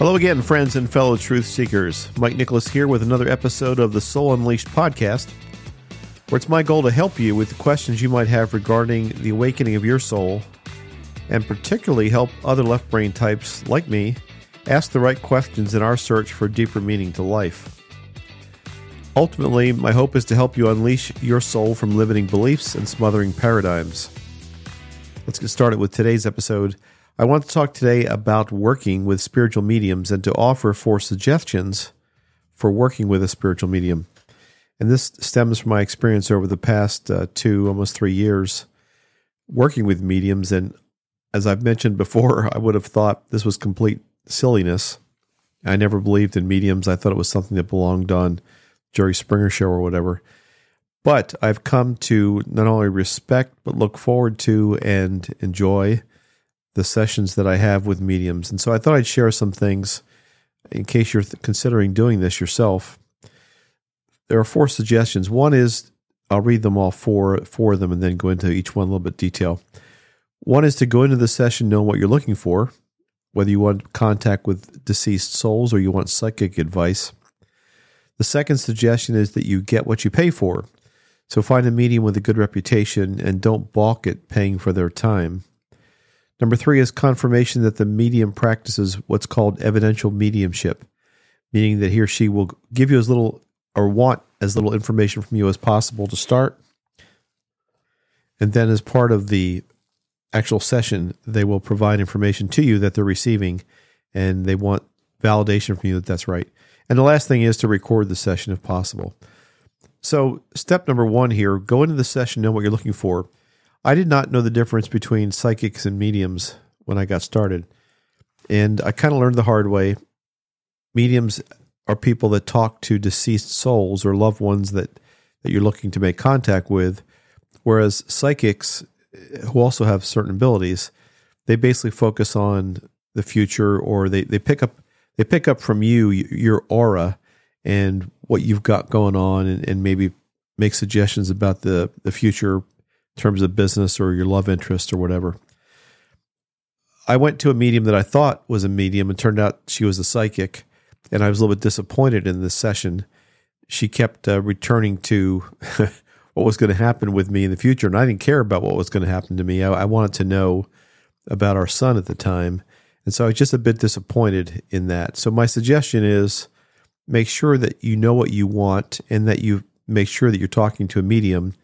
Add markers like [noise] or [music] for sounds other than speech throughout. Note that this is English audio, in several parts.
Hello again, friends and fellow truth seekers. Mike Nicholas here with another episode of the Soul Unleashed podcast, where it's my goal to help you with the questions you might have regarding the awakening of your soul, and particularly help other left brain types like me ask the right questions in our search for deeper meaning to life. Ultimately, my hope is to help you unleash your soul from limiting beliefs and smothering paradigms. Let's get started with today's episode I want to talk today about working with spiritual mediums and to offer four suggestions for working with a spiritual medium. And this stems from my experience over the past uh, two, almost three years working with mediums. And as I've mentioned before, [laughs] I would have thought this was complete silliness. I never believed in mediums. I thought it was something that belonged on Jerry Springer show or whatever. But I've come to not only respect, but look forward to and enjoy the sessions that I have with mediums. And so I thought I'd share some things in case you're th- considering doing this yourself. There are four suggestions. One is I'll read them all four of them and then go into each one a little bit detail. One is to go into the session knowing what you're looking for, whether you want contact with deceased souls or you want psychic advice. The second suggestion is that you get what you pay for. So find a medium with a good reputation and don't balk at paying for their time. Number three is confirmation that the medium practices what's called evidential mediumship, meaning that he or she will give you as little or want as little information from you as possible to start. And then, as part of the actual session, they will provide information to you that they're receiving and they want validation from you that that's right. And the last thing is to record the session if possible. So, step number one here go into the session, know what you're looking for I did not know the difference between psychics and mediums when I got started. And I kind of learned the hard way. Mediums are people that talk to deceased souls or loved ones that, that you're looking to make contact with. Whereas psychics, eh, who also have certain abilities, they basically focus on the future or they, they pick up they pick up from you your aura and what you've got going on and, and maybe make suggestions about the, the future terms of business or your love interest or whatever. I went to a medium that I thought was a medium and turned out she was a psychic. And I was a little bit disappointed in this session. She kept uh, returning to [laughs] what was going to happen with me in the future. And I didn't care about what was going to happen to me. I, I wanted to know about our son at the time. And so I was just a bit disappointed in that. So my suggestion is make sure that you know what you want and that you make sure that you're talking to a medium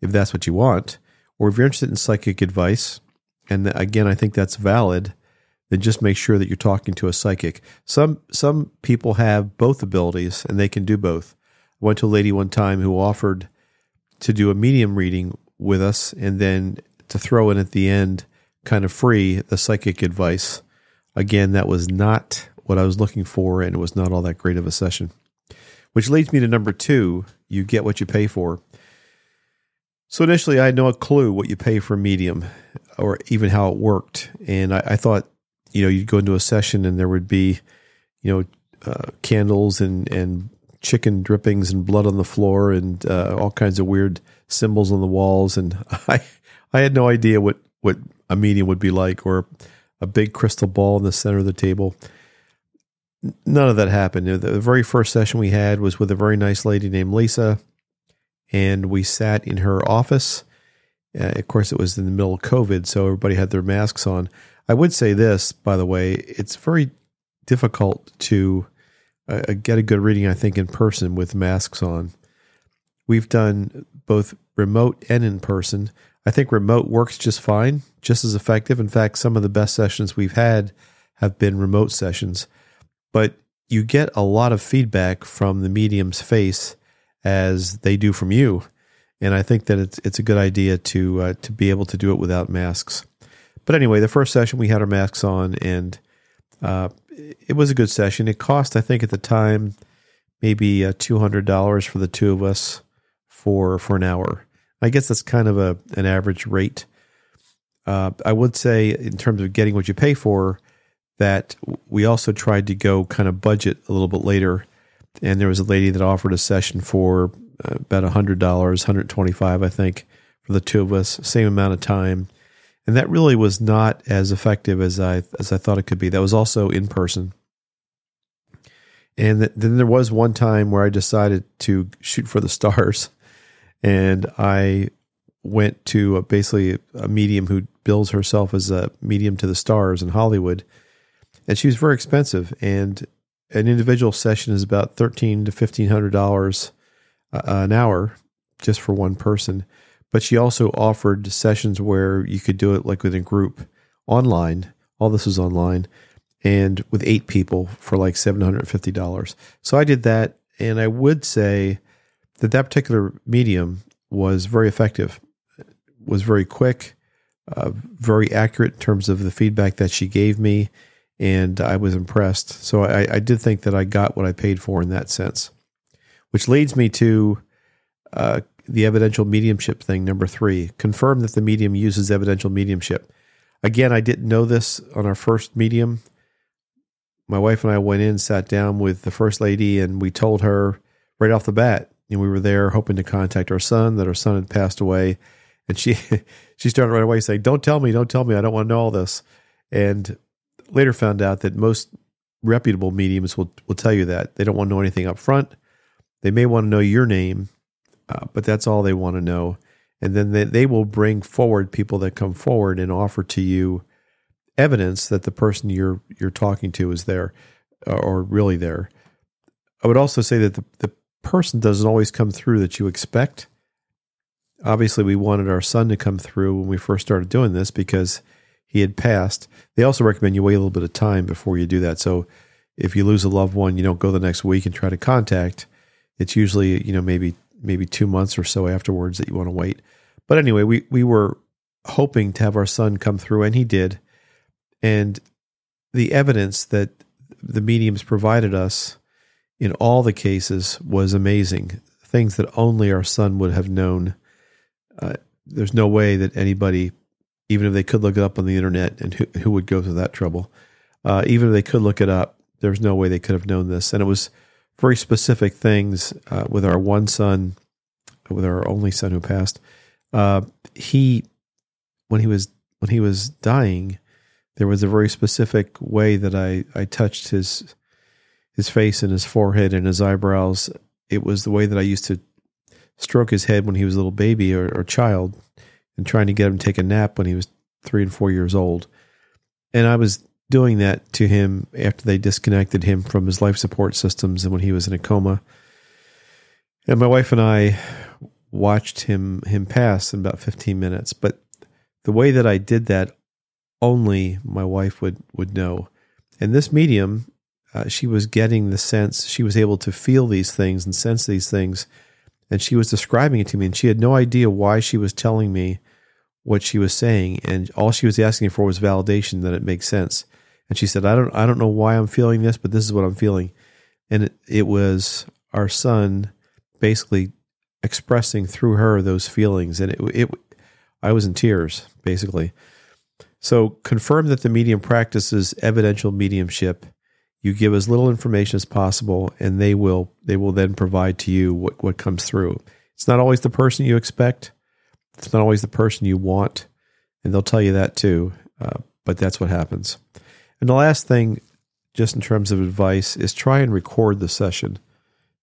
if that's what you want, or if you're interested in psychic advice, and again, I think that's valid, then just make sure that you're talking to a psychic. Some some people have both abilities and they can do both. I went to a lady one time who offered to do a medium reading with us and then to throw in at the end kind of free the psychic advice. Again, that was not what I was looking for and it was not all that great of a session. Which leads me to number 2, you get what you pay for. So initially, I had no clue what you pay for medium or even how it worked. And I, I thought, you know, you'd go into a session and there would be, you know, uh, candles and, and chicken drippings and blood on the floor and uh, all kinds of weird symbols on the walls. And [laughs] I, I had no idea what, what a medium would be like or a big crystal ball in the center of the table. None of that happened. The very first session we had was with a very nice lady named Lisa and we sat in her office. Uh, of course, it was in the middle of COVID, so everybody had their masks on. I would say this, by the way, it's very difficult to uh, uh, get a good reading, I think, in person with masks on. We've done both remote and in person. I think remote works just fine, just as effective. In fact, some of the best sessions we've had have been remote sessions, but you get a lot of feedback from the medium's face as they do from you. And I think that it's it's a good idea to uh, to be able to do it without masks. But anyway, the first session we had our masks on, and uh, it was a good session. It cost, I think, at the time, maybe uh, two hundred dollars for the two of us for for an hour. I guess that's kind of a an average rate. Uh, I would say, in terms of getting what you pay for, that we also tried to go kind of budget a little bit later and there was a lady that offered a session for uh, about a hundred dollars, hundred twenty-five, I think, for the two of us, same amount of time, and that really was not as effective as I as I thought it could be. That was also in person, And th- then there was one time where I decided to shoot for the stars, [laughs] and I went to a, basically a medium who bills herself as a medium to the stars in Hollywood, and she was very expensive. And an individual session is about thirteen to fifteen hundred dollars uh, an hour just for one person. But she also offered sessions where you could do it like with a group online. All this was online and with eight people for like $750. So I did that. And I would say that that particular medium was very effective, was very quick, uh, very accurate in terms of the feedback that she gave me. And I was impressed. So I, I did think that I got what I paid for in that sense, which leads me to uh, the evidential mediumship thing. Number three, confirm that the medium uses evidential mediumship. Again, I didn't know this on our first medium my wife and I went in, sat down with the first lady, and we told her right off the bat. And we were there hoping to contact our son, that our son had passed away. And she [laughs] she started right away saying, Don't tell me, don't tell me, I don't want to know all this. And later found out that most reputable mediums will, will tell you that. They don't want to know anything up front. They may want to know your name, uh, but that's all they want to know. And then they, they will bring forward people that come forward and offer to you evidence that the person you're you're talking to is there uh, or really there. I would also say that the, the person doesn't always come through that you expect. Obviously, we wanted our son to come through when we first started doing this because he had passed. They also recommend you wait a little bit of time before you do that. So if you lose a loved one, you don't go the next week and try to contact. It's usually, you know, maybe maybe two months or so afterwards that you want to wait. But anyway, we we were hoping to have our son come through, and he did. And the evidence that the mediums provided us in all the cases was amazing. Things that only our son would have known. Uh, there's no way that anybody, even if they could look it up on the internet, and who, who would go through that trouble, uh, even if they could look it up, there's no way they could have known this. And it was very specific things uh, with our one son, with our only son who passed. Uh, he, when he was when he was dying, there was a very specific way that I, I touched his his face and his forehead and his eyebrows. It was the way that I used to stroke his head when he was a little baby or, or child and trying to get him to take a nap when he was three and four years old. And I was doing that to him after they disconnected him from his life support systems and when he was in a coma. And my wife and I watched him him pass in about 15 minutes. But the way that I did that only my wife would would know. And this medium, uh, she was getting the sense she was able to feel these things and sense these things, and she was describing it to me, and she had no idea why she was telling me what she was saying, and all she was asking for was validation that it makes sense. And she said, "I don't, I don't know why I'm feeling this, but this is what I'm feeling," and it, it was our son basically expressing through her those feelings, and it, it I was in tears basically. So confirm that the medium practices evidential mediumship. You give as little information as possible, and they will they will then provide to you what, what comes through. It's not always the person you expect. It's not always the person you want, and they'll tell you that too. Uh, but that's what happens. And the last thing, just in terms of advice, is try and record the session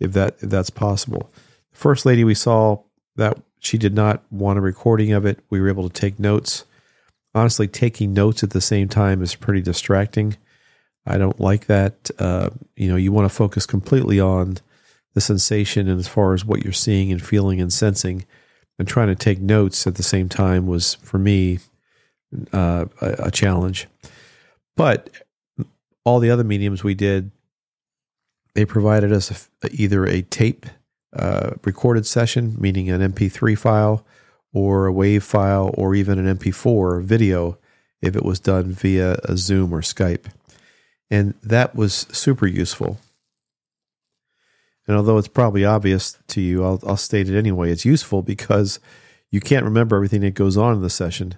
if that if that's possible. The first lady we saw that she did not want a recording of it. We were able to take notes honestly, taking notes at the same time is pretty distracting. I don't like that. Uh, you know, you want to focus completely on the sensation and as far as what you're seeing and feeling and sensing, and trying to take notes at the same time was for me uh, a, a challenge. But all the other mediums we did, they provided us a, either a tape uh, recorded session, meaning an MP3 file, or a WAV file or even an MP4 video if it was done via a Zoom or Skype. And that was super useful. And although it's probably obvious to you, I'll, I'll state it anyway. It's useful because you can't remember everything that goes on in the session.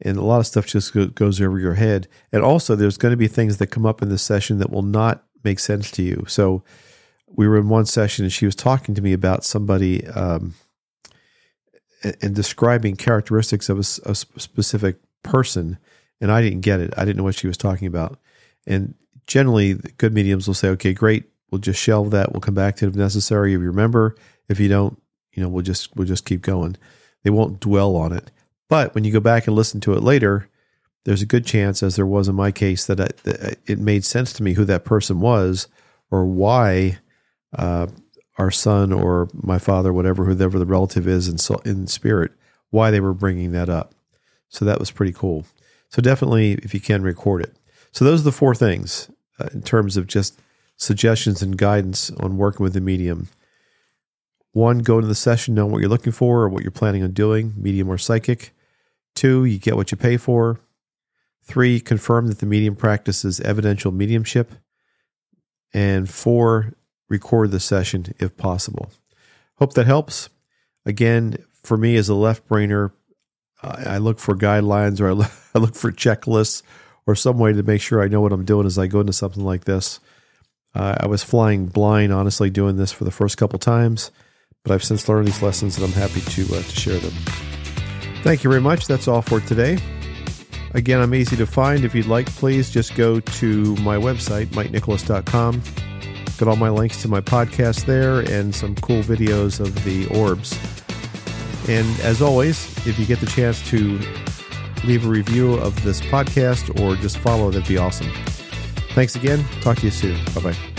And a lot of stuff just goes over your head. And also, there's going to be things that come up in the session that will not make sense to you. So, we were in one session and she was talking to me about somebody um, and describing characteristics of a, a, specific person, and I didn't get it. I didn't know what she was talking about. And generally, good mediums will say, "Okay, great, we'll just shelve that. We'll come back to it if necessary. If you remember, if you don't, you know, we'll just we'll just keep going. They won't dwell on it. But when you go back and listen to it later, there's a good chance, as there was in my case, that, I, that it made sense to me who that person was or why uh, our son or my father, whatever, whoever the relative is in, in spirit, why they were bringing that up. So that was pretty cool. So definitely, if you can, record it. So those are the four things uh, in terms of just suggestions and guidance on working with the medium. One, go into the session knowing what you're looking for or what you're planning on doing, medium or psychic. Two, you get what you pay for. Three, confirm that the medium practices evidential mediumship. And four, record the session if possible. Hope that helps. Again, for me as a left brainer, I look for guidelines or [laughs] I look for checklists or some way to make sure I know what I'm doing as I go into something like this. Uh, I was flying blind, honestly, doing this for the first couple times, but I've since learned these lessons and I'm happy to, uh, to share them. Thank you very much. That's all for today. Again, I'm easy to find. If you'd like, please just go to my website, mikenicholas.com. Got all my links to my podcast there and some cool videos of the orbs. And as always, if you get the chance to leave a review of this podcast or just follow, that'd be awesome. Thanks again. Talk to you soon. Bye bye.